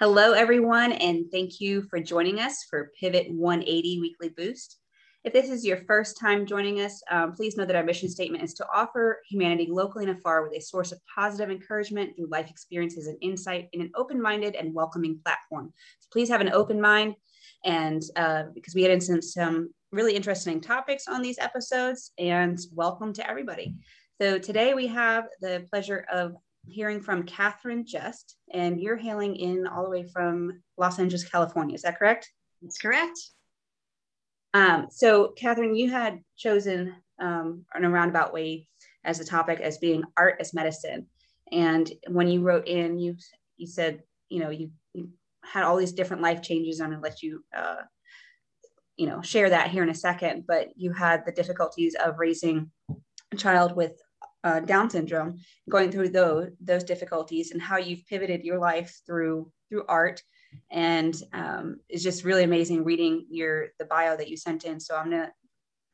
Hello, everyone, and thank you for joining us for Pivot 180 Weekly Boost. If this is your first time joining us, um, please know that our mission statement is to offer humanity locally and afar with a source of positive encouragement through life experiences and insight in an open minded and welcoming platform. So please have an open mind, and uh, because we had some really interesting topics on these episodes, and welcome to everybody. So today we have the pleasure of hearing from Catherine Just, and you're hailing in all the way from Los Angeles, California. Is that correct? That's correct. Um, so, Catherine, you had chosen um, in a roundabout way as a topic as being art as medicine. And when you wrote in, you you said, you know, you, you had all these different life changes. I'm going to let you, uh, you know, share that here in a second. But you had the difficulties of raising a child with uh, Down syndrome, going through those those difficulties, and how you've pivoted your life through through art, and um, it's just really amazing reading your the bio that you sent in. So I'm gonna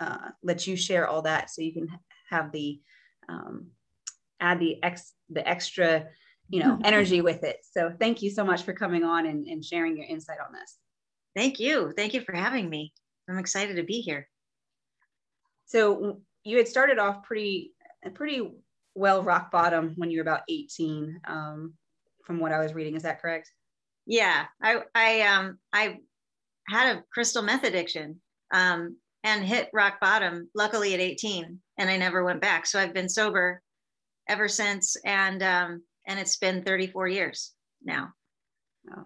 uh, let you share all that, so you can have the um, add the ex the extra you know energy with it. So thank you so much for coming on and, and sharing your insight on this. Thank you. Thank you for having me. I'm excited to be here. So you had started off pretty pretty well rock bottom when you were about 18 um, from what i was reading. Is that correct? Yeah. I i um i had a crystal meth addiction um, and hit rock bottom luckily at 18 and i never went back. So i've been sober ever since and um, and it's been 34 years now. Oh.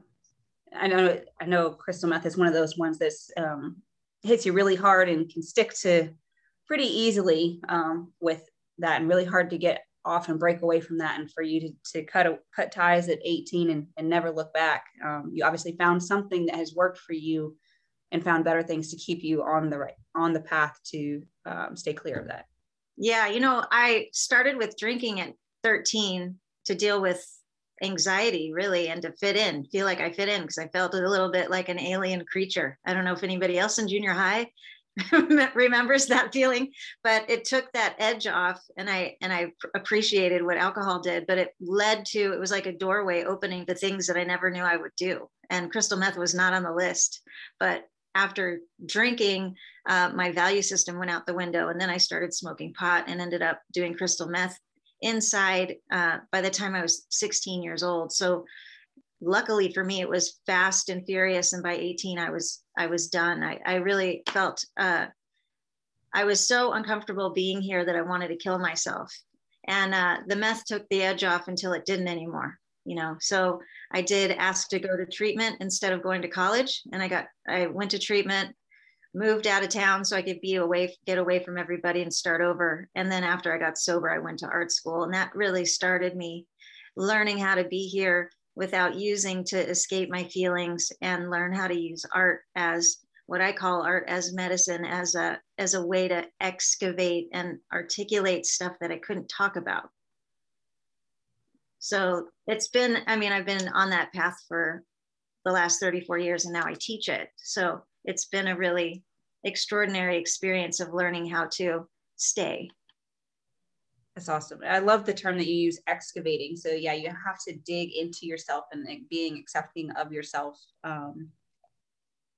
i know i know crystal meth is one of those ones that's um, hits you really hard and can stick to pretty easily um, with that and really hard to get off and break away from that and for you to, to cut a, cut ties at 18 and, and never look back. Um, you obviously found something that has worked for you and found better things to keep you on the right on the path to um, stay clear of that. Yeah you know i started with drinking at 13 to deal with anxiety really and to fit in feel like i fit in because i felt a little bit like an alien creature. I don't know if anybody else in junior high remembers that feeling but it took that edge off and i and i appreciated what alcohol did but it led to it was like a doorway opening to things that i never knew i would do and crystal meth was not on the list. But after drinking uh, my value system went out the window and then i started smoking pot and ended up doing crystal meth inside uh, by the time i was 16 years old. So luckily for me it was fast and furious. And by 18 i was i was done. I, I really felt uh, i was so uncomfortable being here that i wanted to kill myself. And uh, the meth took the edge off until it didn't anymore you know? So i did ask to go to treatment instead of going to college. And i got i went to treatment moved out of town so i could be away get away from everybody and start over. And then after i got sober i went to art school. And that really started me learning how to be here without using to escape my feelings and learn how to use art as what I call art as medicine, as a as a way to excavate and articulate stuff that I couldn't talk about. So it's been, I mean, I've been on that path for the last 34 years and now I teach it. So it's been a really extraordinary experience of learning how to stay that's awesome. I love the term that you use, excavating. So yeah, you have to dig into yourself and being accepting of yourself um,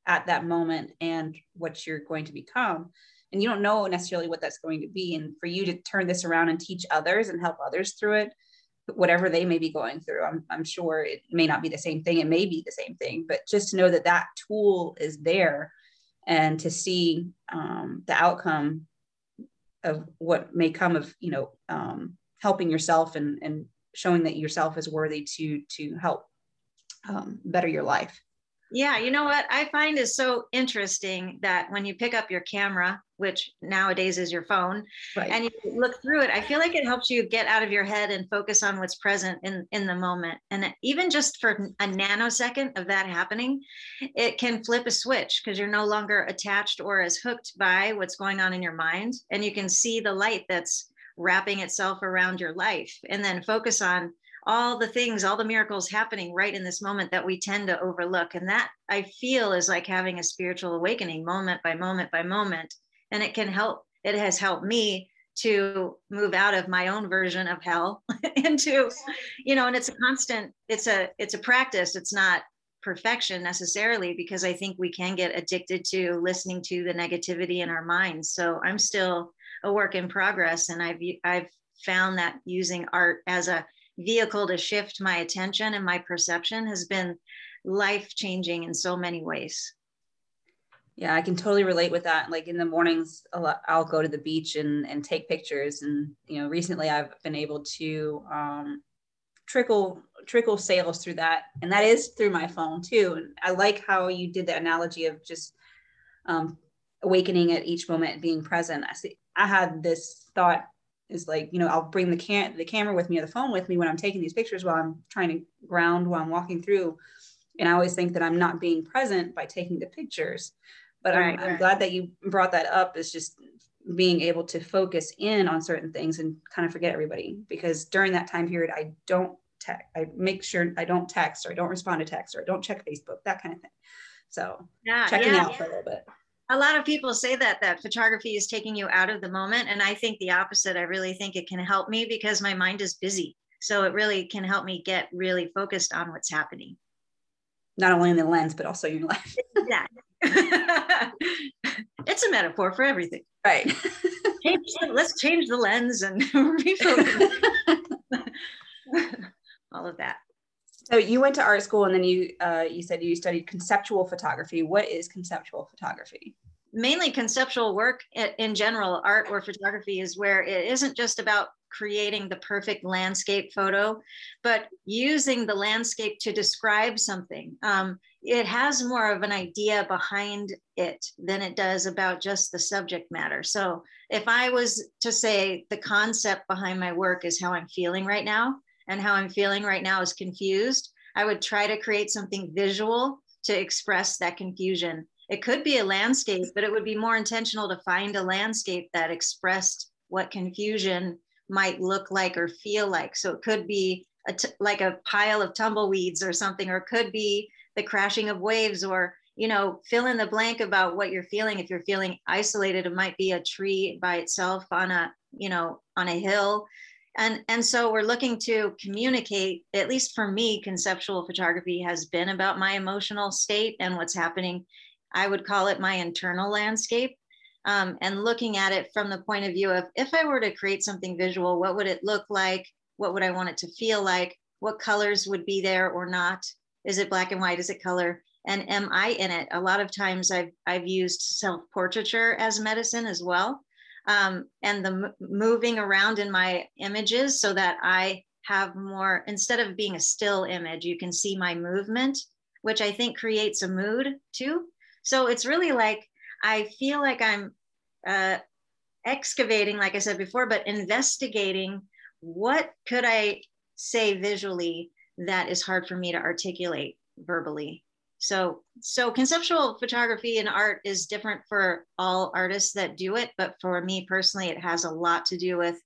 at that moment and what you're going to become. And you don't know necessarily what that's going to be. And for you to turn this around and teach others and help others through it, whatever they may be going through, I'm, I'm sure it may not be the same thing. It may be the same thing, but just to know that that tool is there and to see um, the outcome of what may come of you know um, helping yourself and and showing that yourself is worthy to to help um, better your life yeah you know what i find is so interesting that when you pick up your camera which nowadays is your phone right. and you look through it i feel like it helps you get out of your head and focus on what's present in in the moment and even just for a nanosecond of that happening it can flip a switch because you're no longer attached or as hooked by what's going on in your mind and you can see the light that's wrapping itself around your life and then focus on all the things all the miracles happening right in this moment that we tend to overlook. And that i feel is like having a spiritual awakening moment by moment by moment. And it can help it has helped me to move out of my own version of hell into you know and it's a constant it's a it's a practice. It's not perfection necessarily because i think we can get addicted to listening to the negativity in our minds. So i'm still a work in progress and i've i've found that using art as a vehicle to shift my attention and my perception has been life changing in so many ways. Yeah i can totally relate with that. Like in the mornings i'll go to the beach and and take pictures and you know recently i've been able to um, trickle trickle sales through that. And that is through my phone too. And i like how you did the analogy of just um, awakening at each moment being present. I see i had this thought is like you know i'll bring the can the camera with me or the phone with me when i'm taking these pictures while i'm trying to ground while i'm walking through. And i always think that i'm not being present by taking the pictures. But right, I'm, right. I'm glad that you brought that up is just being able to focus in on certain things and kind of forget everybody. Because during that time period i don't text i make sure i don't text or i don't respond to text or i don't check facebook that kind of thing. So yeah, checking yeah. out for a little bit a lot of people say that that photography is taking you out of the moment and i think the opposite i really think it can help me because my mind is busy so it really can help me get really focused on what's happening not only in the lens but also your life exactly. it's a metaphor for everything. Right. change the, let's change the lens and refocus. All of that. So you went to art school and then you uh, you said you studied conceptual photography. What is conceptual photography? Mainly conceptual work in general, art or photography is where it isn't just about creating the perfect landscape photo, but using the landscape to describe something. Um, it has more of an idea behind it than it does about just the subject matter. So if I was to say the concept behind my work is how I'm feeling right now, and how I'm feeling right now is confused, I would try to create something visual to express that confusion. It could be a landscape, but it would be more intentional to find a landscape that expressed what confusion might look like or feel like. So it could be a t- like a pile of tumbleweeds or something, or could be the crashing of waves, or you know, fill in the blank about what you're feeling. If you're feeling isolated, it might be a tree by itself on a you know on a hill. And, and so we're looking to communicate, at least for me, conceptual photography has been about my emotional state and what's happening. I would call it my internal landscape um, and looking at it from the point of view of if I were to create something visual, what would it look like? What would I want it to feel like? What colors would be there or not? Is it black and white? Is it color? And am I in it? A lot of times I've, I've used self portraiture as medicine as well. Um, and the m- moving around in my images so that I have more, instead of being a still image, you can see my movement, which I think creates a mood too. So it's really like I feel like I'm uh, excavating, like I said before, but investigating what could I say visually that is hard for me to articulate verbally. So, so conceptual photography and art is different for all artists that do it, but for me personally, it has a lot to do with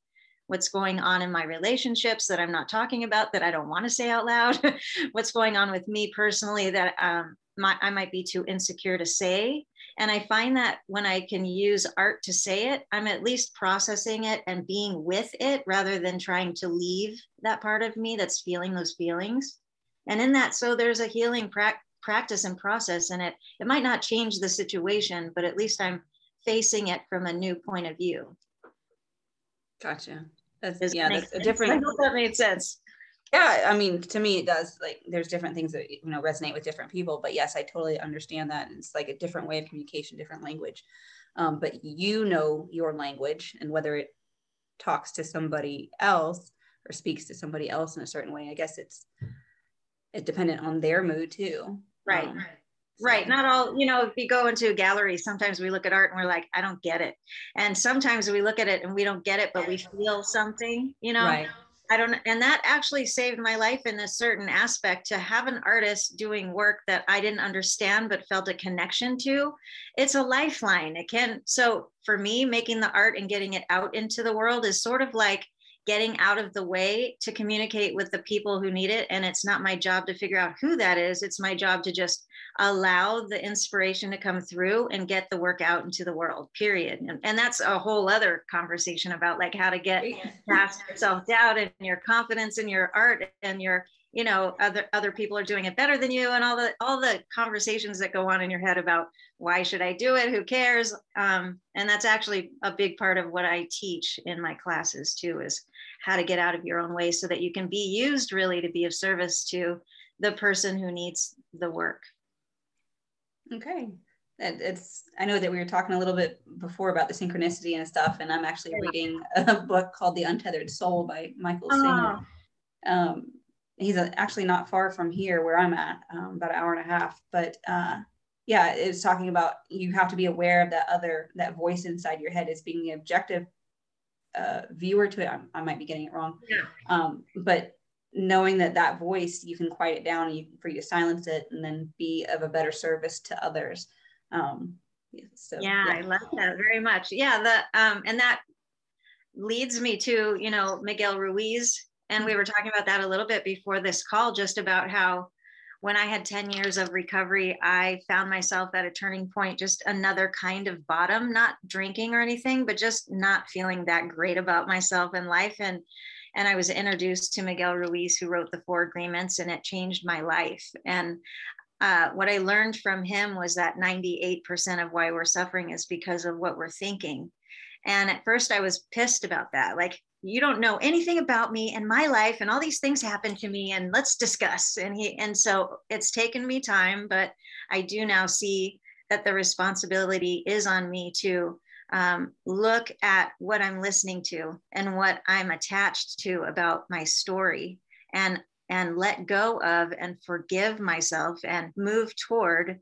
what's going on in my relationships that I'm not talking about that I don't want to say out loud, what's going on with me personally that um, my, I might be too insecure to say. And I find that when I can use art to say it, I'm at least processing it and being with it rather than trying to leave that part of me that's feeling those feelings. And in that, so there's a healing pra- practice and process and it. It might not change the situation, but at least I'm facing it from a new point of view. Gotcha. That's, yeah, that's a different. I hope that made sense yeah i mean to me it does like there's different things that you know resonate with different people but yes i totally understand that it's like a different way of communication different language um, but you know your language and whether it talks to somebody else or speaks to somebody else in a certain way i guess it's it's dependent on their mood too right um, Right. Not all, you know, if you go into a gallery, sometimes we look at art and we're like, I don't get it. And sometimes we look at it and we don't get it, but we feel something, you know? Right. I don't, and that actually saved my life in a certain aspect to have an artist doing work that I didn't understand but felt a connection to. It's a lifeline. It can, so for me, making the art and getting it out into the world is sort of like getting out of the way to communicate with the people who need it. And it's not my job to figure out who that is. It's my job to just allow the inspiration to come through and get the work out into the world, period. And, and that's a whole other conversation about like how to get past self doubt and your confidence in your art and your you know other other people are doing it better than you and all the all the conversations that go on in your head about why should i do it? Who cares? Um, and that's actually a big part of what i teach in my classes too is how to get out of your own way so that you can be used really to be of service to the person who needs the work. Okay. It's i know that we were talking a little bit before about the synchronicity and stuff and i'm actually reading a book called the untethered soul by michael singer oh. um, he's actually not far from here where I'm at, um, about an hour and a half. But uh, yeah, it's talking about you have to be aware of that other that voice inside your head is being the objective uh, viewer to it. I, I, might be getting it wrong. Yeah. Um, but knowing that that voice you can quiet it down and you for you to silence it and then be of a better service to others. Um, so yeah, yeah, I love that very much. Yeah, the um, and that leads me to you know Miguel Ruiz and we were talking about that a little bit before this call, just about how when I had 10 years of recovery, I found myself at a turning point, just another kind of bottom, not drinking or anything, but just not feeling that great about myself and life. And and I was introduced to Miguel Ruiz, who wrote the Four Agreements, and it changed my life. And uh, what I learned from him was that 98% of why we're suffering is because of what we're thinking. And at first, I was pissed about that. Like, you don't know anything about me and my life and all these things happened to me and let's discuss. And he and so it's taken me time but i do now see that the responsibility is on me to um, look at what i'm listening to and what i'm attached to about my story and and let go of and forgive myself and move toward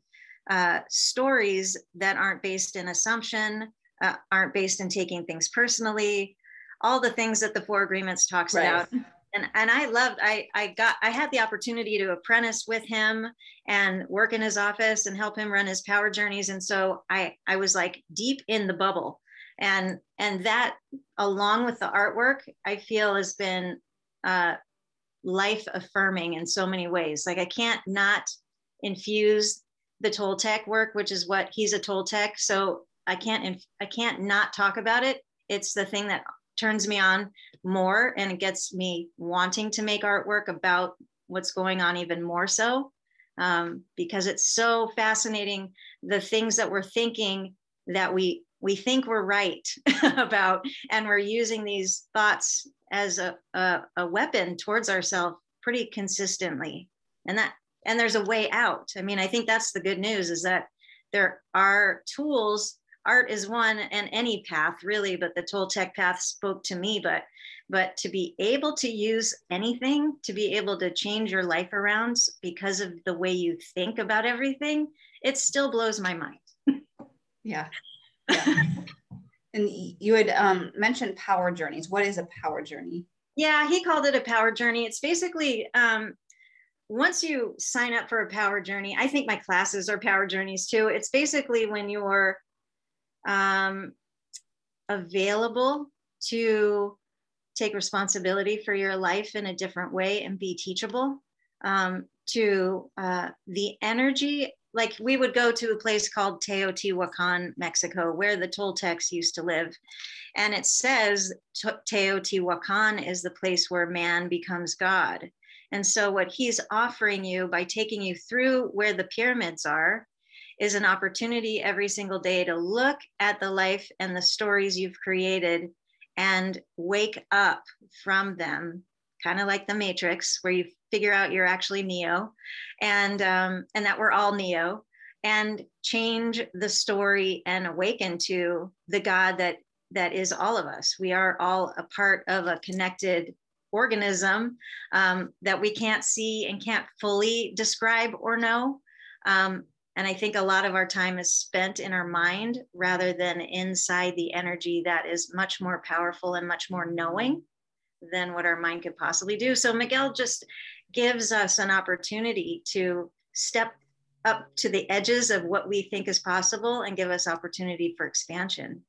uh, stories that aren't based in assumption uh, aren't based in taking things personally all the things that the four agreements talks right. about. And and I loved I I got I had the opportunity to apprentice with him and work in his office and help him run his power journeys. And so I I was like deep in the bubble. And and that along with the artwork I feel has been uh, life affirming in so many ways. Like I can't not infuse the Toltec work which is what he's a Toltec. So I can't I can't not talk about it. It's the thing that turns me on more and it gets me wanting to make artwork about what's going on even more so um, because it's so fascinating the things that we're thinking that we we think we're right about and we're using these thoughts as a, a, a weapon towards ourselves pretty consistently. And that and there's a way out. I mean i think that's the good news is that there are tools art is one and any path really but the toltec path spoke to me but but to be able to use anything to be able to change your life around because of the way you think about everything it still blows my mind. Yeah, yeah. and you had um, mentioned power journeys. What is a power journey? Yeah he called it a power journey. It's basically um, once you sign up for a power journey i think my classes are power journeys too. It's basically when you're um, available to take responsibility for your life in a different way and be teachable um, to uh, the energy like we would go to a place called Teotihuacan, Mexico, where the Toltecs used to live. And it says Teotihuacan is the place where man becomes God. And so, what he's offering you by taking you through where the pyramids are, is an opportunity every single day to look at the life and the stories you've created and wake up from them kind of like the matrix where you figure out you're actually neo and um, and that we're all neo and change the story and awaken to the god that that is all of us. We are all a part of a connected organism um, that we can't see and can't fully describe or know um, and I think a lot of our time is spent in our mind rather than inside the energy that is much more powerful and much more knowing than what our mind could possibly do. So Miguel just gives us an opportunity to step up to the edges of what we think is possible and give us opportunity for expansion.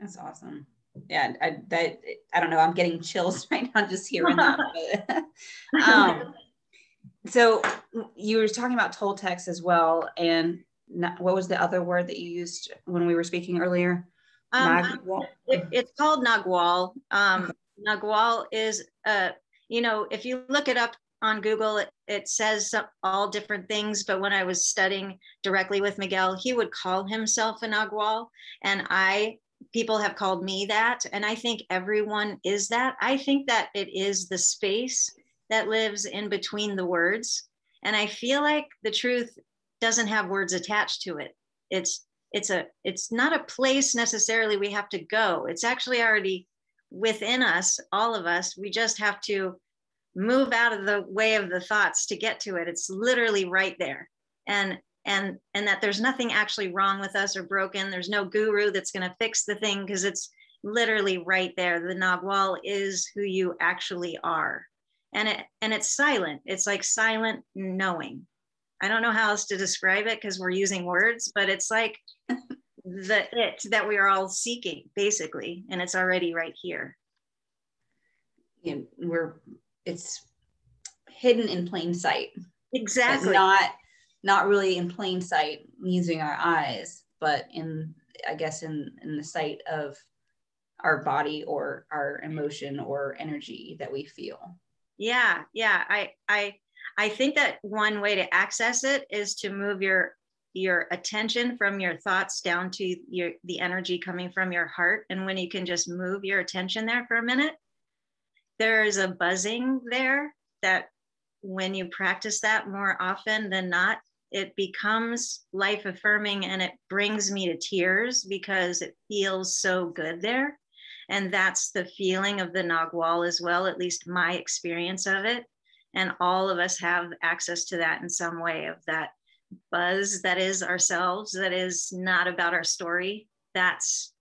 That's awesome. yeah, I, that I don't know. I'm getting chills right now just hearing that. Um, so you were talking about Toltecs as well, and what was the other word that you used when we were speaking earlier? Um, it, it's called Nagual. Um, Nagual is, uh, you know, if you look it up on Google, it, it says all different things. But when I was studying directly with Miguel, he would call himself a Nagual, and I people have called me that, and I think everyone is that. I think that it is the space that lives in between the words, and I feel like the truth doesn't have words attached to it. It's it's a it's not a place necessarily we have to go. It's actually already within us, all of us. We just have to move out of the way of the thoughts to get to it. It's literally right there. And and and that there's nothing actually wrong with us or broken. There's no guru that's going to fix the thing because it's literally right there. The Nagual is who you actually are. And it and it's silent. It's like silent knowing. I don't know how else to describe it because we're using words, but it's like the it that we are all seeking, basically, and it's already right here. Yeah, we're it's hidden in plain sight. Exactly. Not not really in plain sight using our eyes, but in I guess in in the sight of our body or our emotion or energy that we feel. Yeah, yeah. I I I think that one way to access it is to move your your attention from your thoughts down to your the energy coming from your heart and when you can just move your attention there for a minute there's a buzzing there that when you practice that more often than not it becomes life affirming and it brings me to tears because it feels so good there and that's the feeling of the nagual as well at least my experience of it. And all of us have access to that in some way of that buzz that is ourselves that is not about our story. That's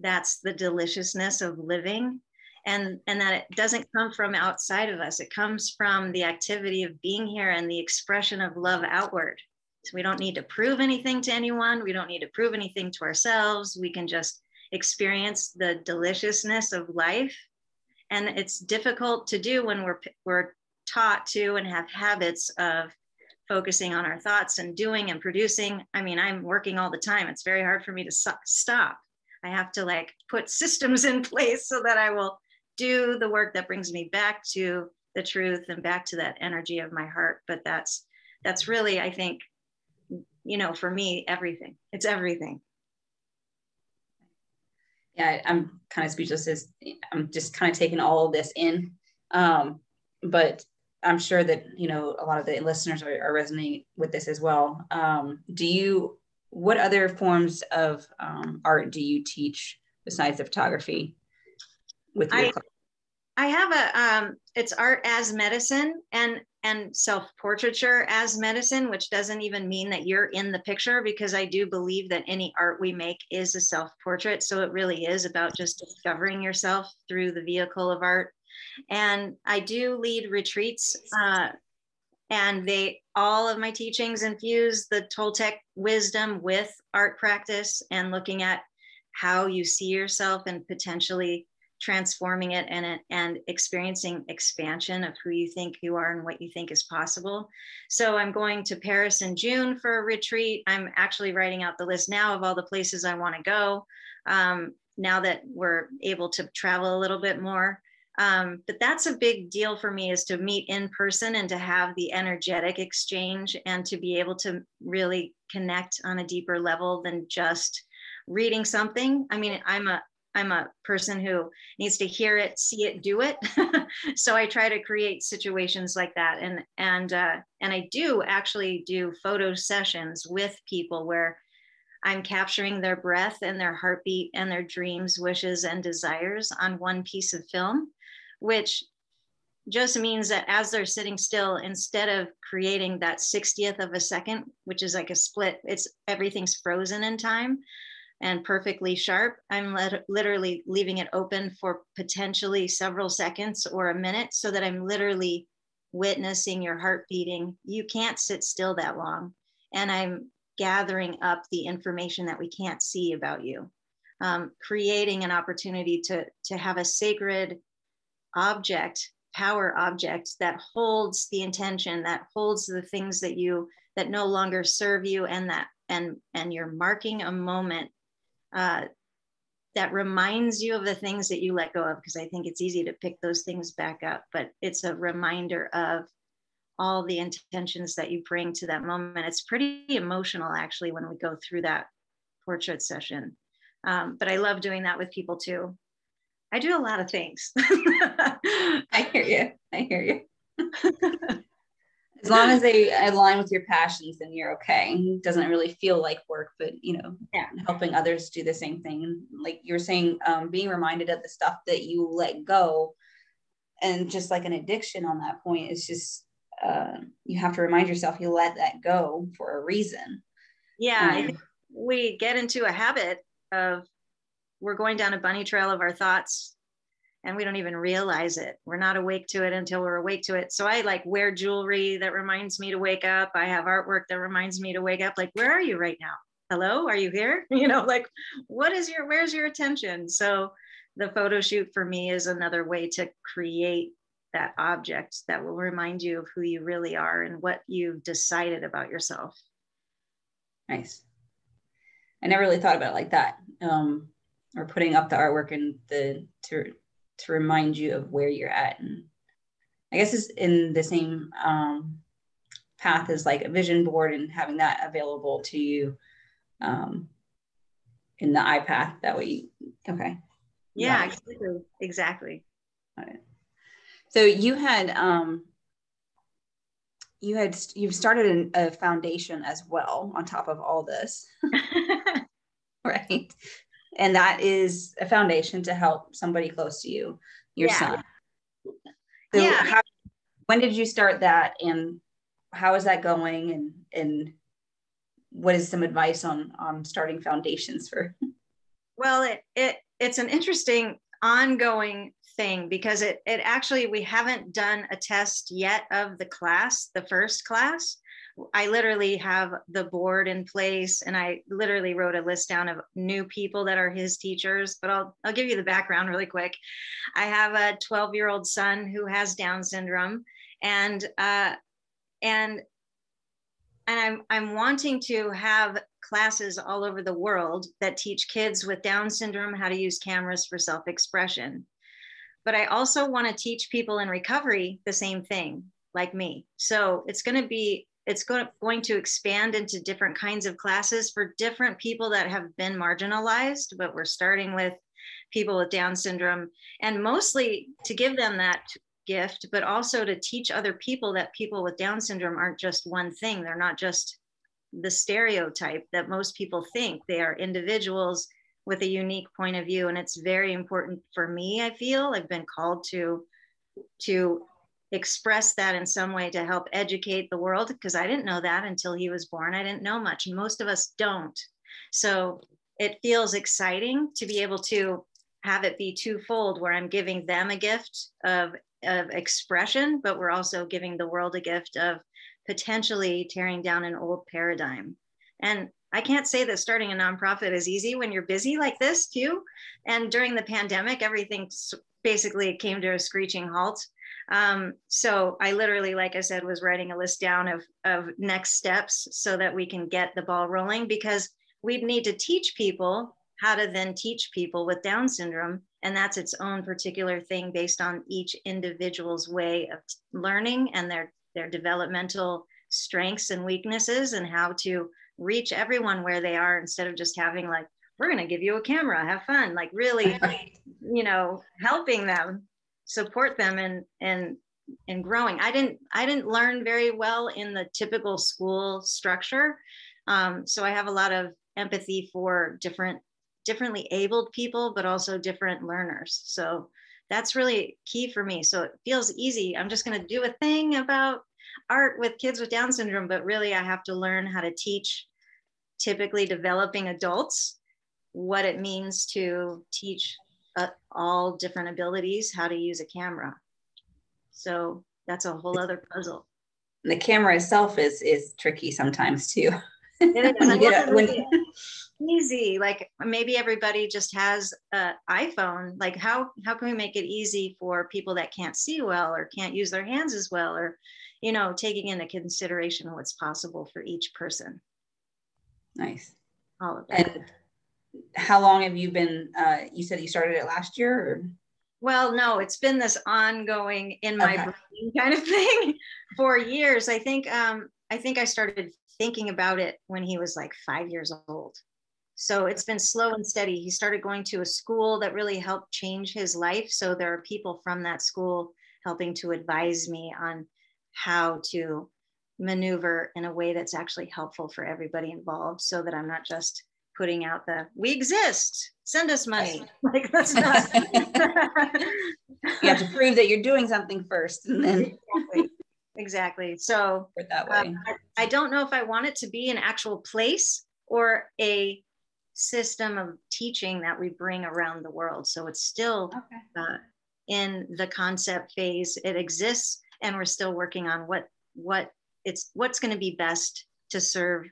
that's the deliciousness of living. And and that it doesn't come from outside of us. It comes from the activity of being here and the expression of love outward. So we don't need to prove anything to anyone. We don't need to prove anything to ourselves. We can just experience the deliciousness of life and it's difficult to do when we're we're taught to and have habits of focusing on our thoughts and doing and producing. I mean, I'm working all the time. It's very hard for me to stop. I have to like put systems in place so that I will do the work that brings me back to the truth and back to that energy of my heart. But that's that's really, I think, you know, for me, everything. It's everything. Yeah, I'm kind of speechless. As I'm just kind of taking all of this in. Um, but I'm sure that you know a lot of the listeners are, are resonating with this as well. Um, do you? What other forms of um, art do you teach besides the photography? With your I, I have a um, it's art as medicine and and self portraiture as medicine, which doesn't even mean that you're in the picture because I do believe that any art we make is a self portrait. So it really is about just discovering yourself through the vehicle of art and I do lead retreats. Uh, and they all of my teachings infuse the Toltec wisdom with art practice and looking at how you see yourself and potentially transforming it and, and experiencing expansion of who you think you are and what you think is possible. So I'm going to Paris in June for a retreat. I'm actually writing out the list now of all the places I want to go. Um, now that we're able to travel a little bit more. Um, but that's a big deal for me is to meet in person and to have the energetic exchange and to be able to really connect on a deeper level than just reading something. I mean, I'm a I'm a person who needs to hear it, see it, do it. so I try to create situations like that, and and uh, and I do actually do photo sessions with people where I'm capturing their breath and their heartbeat and their dreams, wishes, and desires on one piece of film which just means that as they're sitting still, instead of creating that 60th of a second, which is like a split, it's everything's frozen in time and perfectly sharp. I'm literally leaving it open for potentially several seconds or a minute so that I'm literally witnessing your heart beating. You can't sit still that long. And I'm gathering up the information that we can't see about you. um, creating an opportunity to to have a sacred object power object that holds the intention that holds the things that you that no longer serve you and that and and you're marking a moment uh, that reminds you of the things that you let go of because i think it's easy to pick those things back up but it's a reminder of all the intentions that you bring to that moment. It's pretty emotional actually when we go through that portrait session. Um, but i love doing that with people too. I do a lot of things. I hear you. I hear you as long as they align with your passions then you're okay. It doesn't really feel like work but you know yeah. helping others do the same thing. Like you're saying um, being reminded of the stuff that you let go and just like an addiction on that point it's just uh, you have to remind yourself you let that go for a reason. Yeah um, we get into a habit of we're going down a bunny trail of our thoughts and we don't even realize it. We're not awake to it until we're awake to it. So I like wear jewelry that reminds me to wake up. I have artwork that reminds me to wake up. Like, where are you right now? Hello, are you here? You know, like, what is your, where's your attention? So the photo shoot for me is another way to create that object that will remind you of who you really are and what you've decided about yourself. Nice. I never really thought about it like that. Um, or putting up the artwork and the to to remind you of where you're at. And i guess it's in the same um, path as like a vision board and having that available to you um, in the ipath that way. You, okay. Yeah exactly. Exactly. So you had um you had you've started an, a foundation as well on top of all this. Right and that is a foundation to help somebody close to you your yeah. son so yeah. How, when did you start that and how is that going and and what is some advice on on starting foundations for well it, it it's an interesting ongoing thing because it it actually we haven't done a test yet of the class the first class I literally have the board in place and I literally wrote a list down of new people that are his teachers, but I'll, I'll give you the background really quick. I have a 12 year old son who has Down syndrome and, uh, and, and I'm, I'm wanting to have classes all over the world that teach kids with Down syndrome how to use cameras for self expression. But I also want to teach people in recovery the same thing, like me. So it's going to be it's going to expand into different kinds of classes for different people that have been marginalized, but we're starting with people with Down syndrome and mostly to give them that gift, but also to teach other people that people with Down syndrome aren't just one thing. They're not just the stereotype that most people think. They are individuals with a unique point of view. And it's very important for me, I feel. I've been called to to express that in some way to help educate the world because I didn't know that until he was born. I didn't know much, most of us don't. So it feels exciting to be able to have it be twofold where I'm giving them a gift of, of expression, but we're also giving the world a gift of potentially tearing down an old paradigm. And I can't say that starting a nonprofit is easy when you're busy like this too. And during the pandemic, everything basically came to a screeching halt. Um, so I literally, like I said, was writing a list down of, of next steps so that we can get the ball rolling because we'd need to teach people how to then teach people with Down syndrome. And that's its own particular thing based on each individual's way of learning and their, their developmental strengths and weaknesses and how to reach everyone where they are instead of just having like, we're going to give you a camera, have fun, like really, you know, helping them support them and and and growing. I didn't I didn't learn very well in the typical school structure, um, so I have a lot of empathy for different differently abled people, but also different learners. So that's really key for me. So it feels easy. I'm just going to do a thing about art with kids with Down syndrome, but really I have to learn how to teach typically developing adults what it means to teach uh, all different abilities how to use a camera. So that's a whole other puzzle. The camera itself is is tricky sometimes too. It is. when, easy like maybe everybody just has an iphone like how how can we make it easy for people that can't see well or can't use their hands as well or you know taking into consideration what's possible for each person nice all of that and how long have you been uh, you said you started it last year or? well no it's been this ongoing in my okay. brain kind of thing for years i think um i think i started thinking about it when he was like five years old so it's been slow and steady. He started going to a school that really helped change his life. So there are people from that school helping to advise me on how to maneuver in a way that's actually helpful for everybody involved so that I'm not just putting out the we exist send us money like that's not you have to prove that you're doing something first and then exactly, exactly. so that way um, I, I don't know if i want it to be an actual place or a system of teaching that we bring around the world. So it's still okay. uh, in the concept phase. It exists, and we're still working on what what it's what's going to be best to serve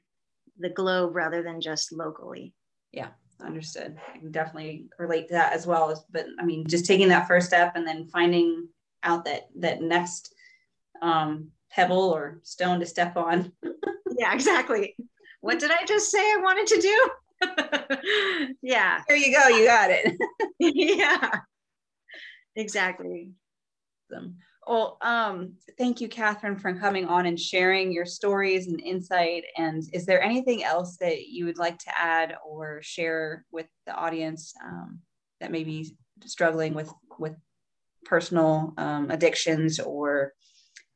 the globe rather than just locally. Yeah, understood. I can definitely relate to that as well. But I mean, just taking that first step and then finding out that that next um, pebble or stone to step on. yeah, exactly. What did I just say I wanted to do? yeah. There you go. You got it. yeah. Exactly. Awesome. Well, um, thank you, Catherine, for coming on and sharing your stories and insight. And is there anything else that you would like to add or share with the audience um, that may be struggling with with personal um, addictions or?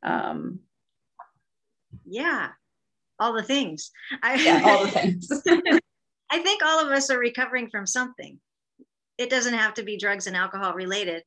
Um, yeah, all the things. I, yeah, all the things. I think all of us are recovering from something. It doesn't have to be drugs and alcohol related,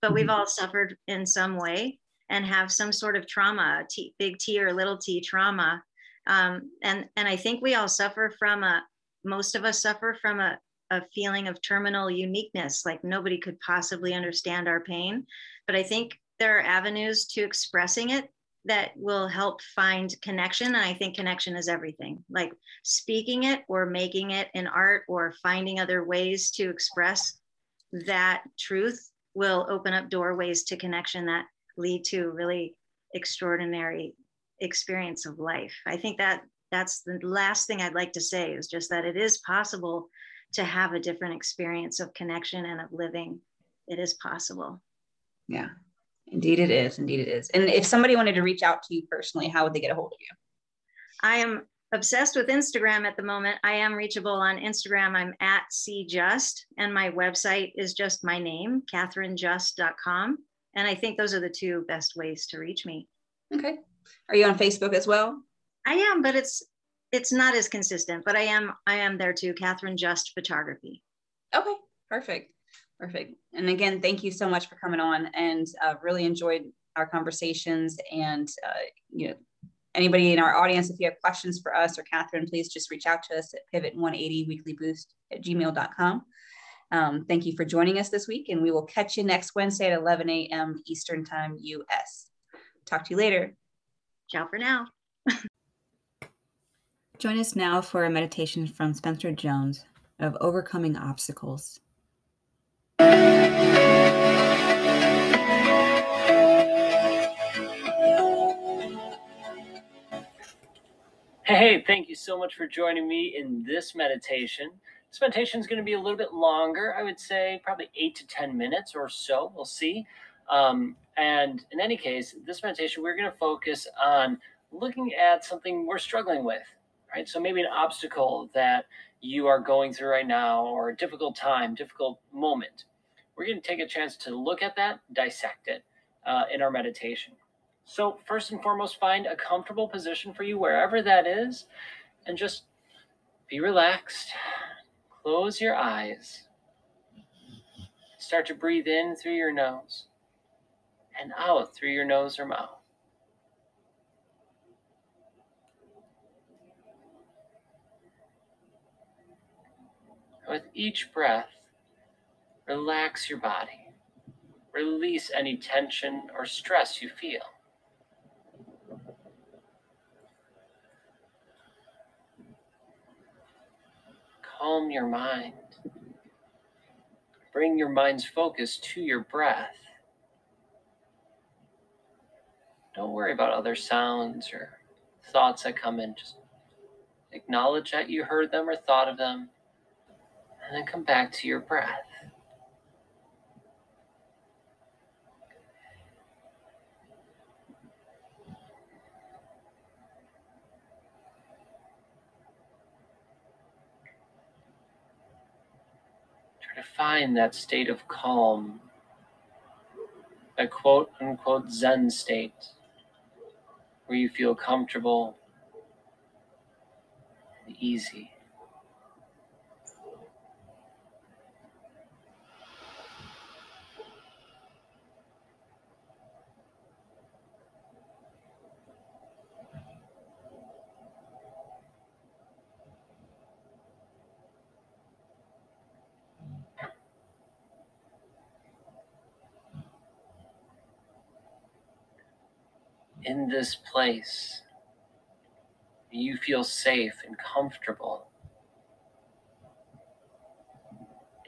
but we've all suffered in some way and have some sort of trauma, T, big T or little t trauma. Um, and, and I think we all suffer from a, most of us suffer from a, a feeling of terminal uniqueness, like nobody could possibly understand our pain. But I think there are avenues to expressing it that will help find connection. And I think connection is everything. Like speaking it or making it in art or finding other ways to express that truth will open up doorways to connection that lead to really extraordinary experience of life. I think that that's the last thing I'd like to say is just that it is possible to have a different experience of connection and of living. It is possible. Yeah, Indeed, it is. Indeed, it is. And if somebody wanted to reach out to you personally, how would they get a hold of you? I am obsessed with Instagram at the moment. I am reachable on Instagram. I'm at cjust, and my website is just my name, catherinejust.com. And I think those are the two best ways to reach me. Okay. Are you on Facebook as well? I am, but it's it's not as consistent. But I am I am there too, Catherine Just Photography. Okay, perfect. Perfect. And again, thank you so much for coming on and uh, really enjoyed our conversations. And, uh, you know, anybody in our audience, if you have questions for us or Catherine, please just reach out to us at pivot180 weeklyboost at gmail.com. Um, thank you for joining us this week, and we will catch you next Wednesday at 11 a.m. Eastern Time, US. Talk to you later. Ciao for now. Join us now for a meditation from Spencer Jones of Overcoming Obstacles. Hey, thank you so much for joining me in this meditation. This meditation is going to be a little bit longer, I would say probably eight to 10 minutes or so. We'll see. Um, and in any case, this meditation, we're going to focus on looking at something we're struggling with, right? So maybe an obstacle that you are going through right now, or a difficult time, difficult moment we're going to take a chance to look at that, dissect it uh, in our meditation. So, first and foremost, find a comfortable position for you wherever that is, and just be relaxed. Close your eyes. Start to breathe in through your nose and out through your nose or mouth. With each breath, Relax your body. Release any tension or stress you feel. Calm your mind. Bring your mind's focus to your breath. Don't worry about other sounds or thoughts that come in. Just acknowledge that you heard them or thought of them, and then come back to your breath. Try find that state of calm, that quote unquote Zen state where you feel comfortable and easy. In this place, you feel safe and comfortable.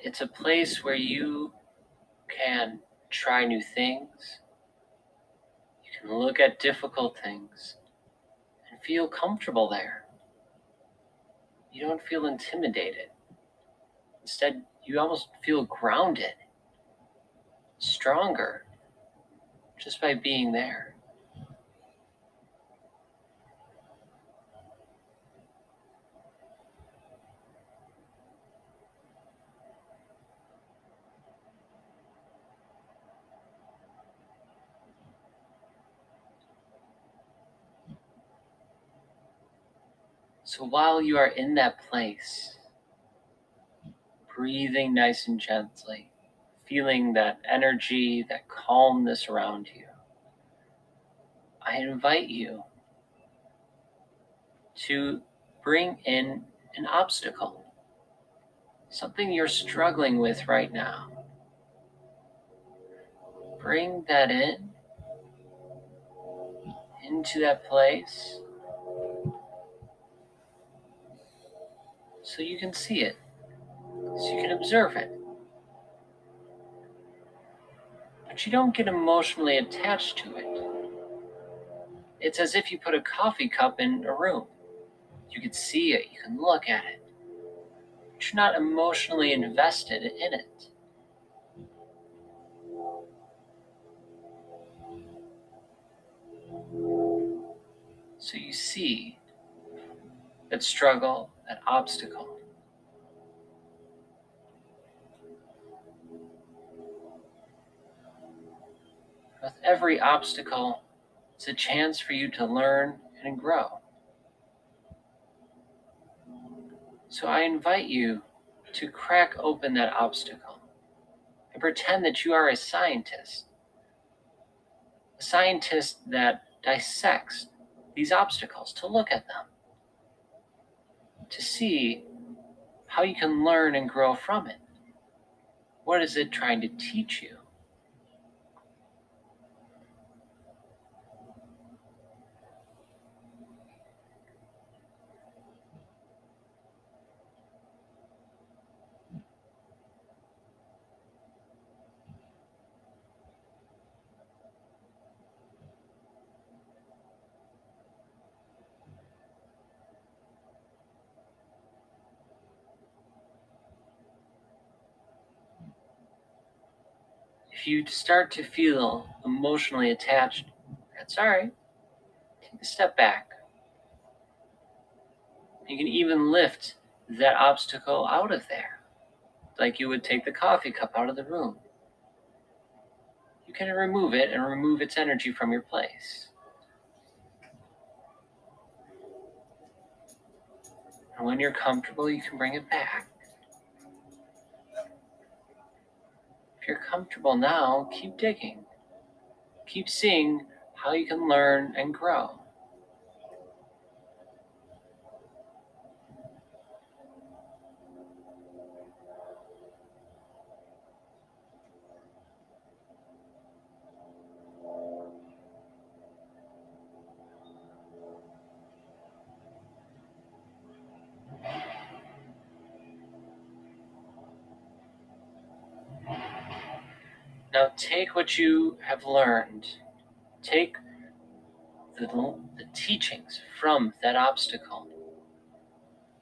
It's a place where you can try new things. You can look at difficult things and feel comfortable there. You don't feel intimidated. Instead, you almost feel grounded, stronger, just by being there. So while you are in that place, breathing nice and gently, feeling that energy, that calmness around you, I invite you to bring in an obstacle, something you're struggling with right now. Bring that in, into that place so you can see it, so you can observe it. But you don't get emotionally attached to it. It's as if you put a coffee cup in a room. You can see it, you can look at it, but you're not emotionally invested in it. So you see that struggle, that obstacle. With every obstacle, it's a chance for you to learn and grow. So I invite you to crack open that obstacle and pretend that you are a scientist. A scientist that dissects these obstacles to look at them to see how you can learn and grow from it. What is it trying to teach you? If you start to feel emotionally attached, that's all right. Take a step back. You can even lift that obstacle out of there, like you would take the coffee cup out of the room. You can remove it and remove its energy from your place. And when you're comfortable, you can bring it back. You're comfortable now, keep digging. Keep seeing how you can learn and grow. Take what you have learned, take the, the teachings from that obstacle.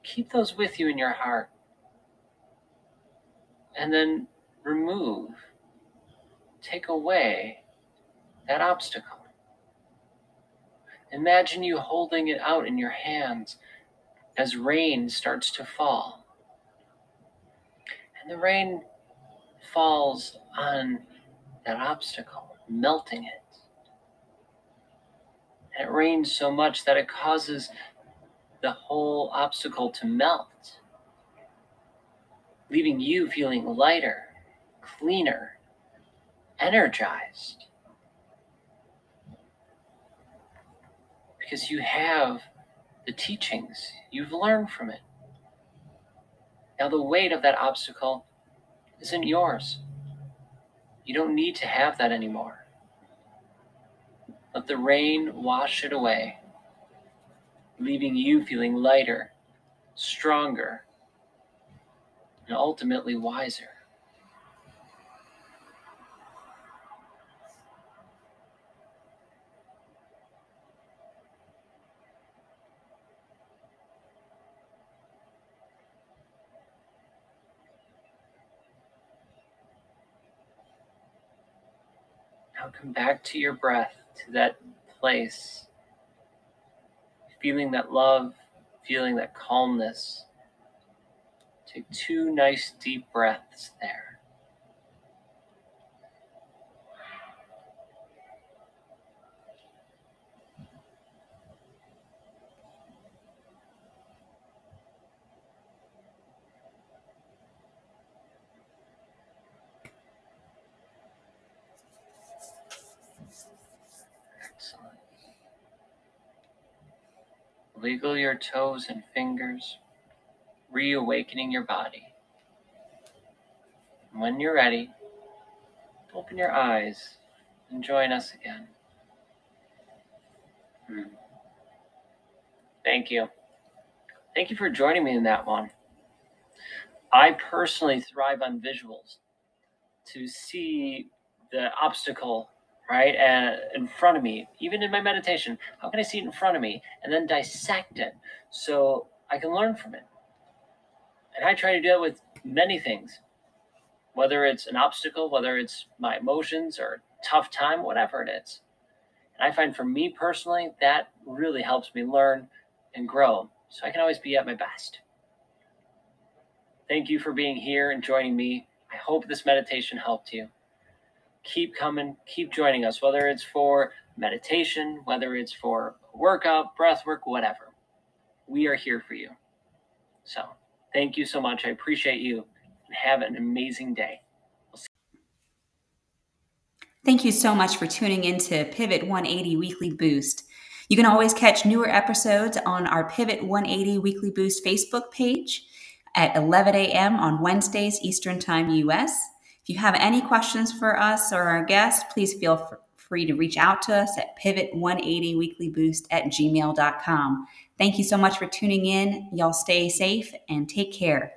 Keep those with you in your heart. And then remove, take away that obstacle. Imagine you holding it out in your hands as rain starts to fall. And the rain falls on that obstacle, melting it. And it rains so much that it causes the whole obstacle to melt, leaving you feeling lighter, cleaner, energized. Because you have the teachings, you've learned from it. Now, the weight of that obstacle isn't yours. You don't need to have that anymore. Let the rain wash it away, leaving you feeling lighter, stronger, and ultimately wiser. Now come back to your breath, to that place. Feeling that love, feeling that calmness. Take two nice deep breaths there. Wiggle your toes and fingers, reawakening your body. When you're ready, open your eyes and join us again. Hmm. Thank you. Thank you for joining me in that one. I personally thrive on visuals to see the obstacle right? And in front of me, even in my meditation, how can I see it in front of me and then dissect it so I can learn from it? And I try to do it with many things, whether it's an obstacle, whether it's my emotions or tough time, whatever it is. And I find for me personally, that really helps me learn and grow so I can always be at my best. Thank you for being here and joining me. I hope this meditation helped you keep coming, keep joining us, whether it's for meditation, whether it's for workout, breath work, whatever. We are here for you. So thank you so much. I appreciate you and have an amazing day. Thank you so much for tuning in to Pivot 180 Weekly Boost. You can always catch newer episodes on our Pivot 180 Weekly Boost Facebook page at 11 a.m. on Wednesdays, Eastern Time, US. If you have any questions for us or our guests, please feel free to reach out to us at pivot180weeklyboost at gmail.com. Thank you so much for tuning in. Y'all stay safe and take care.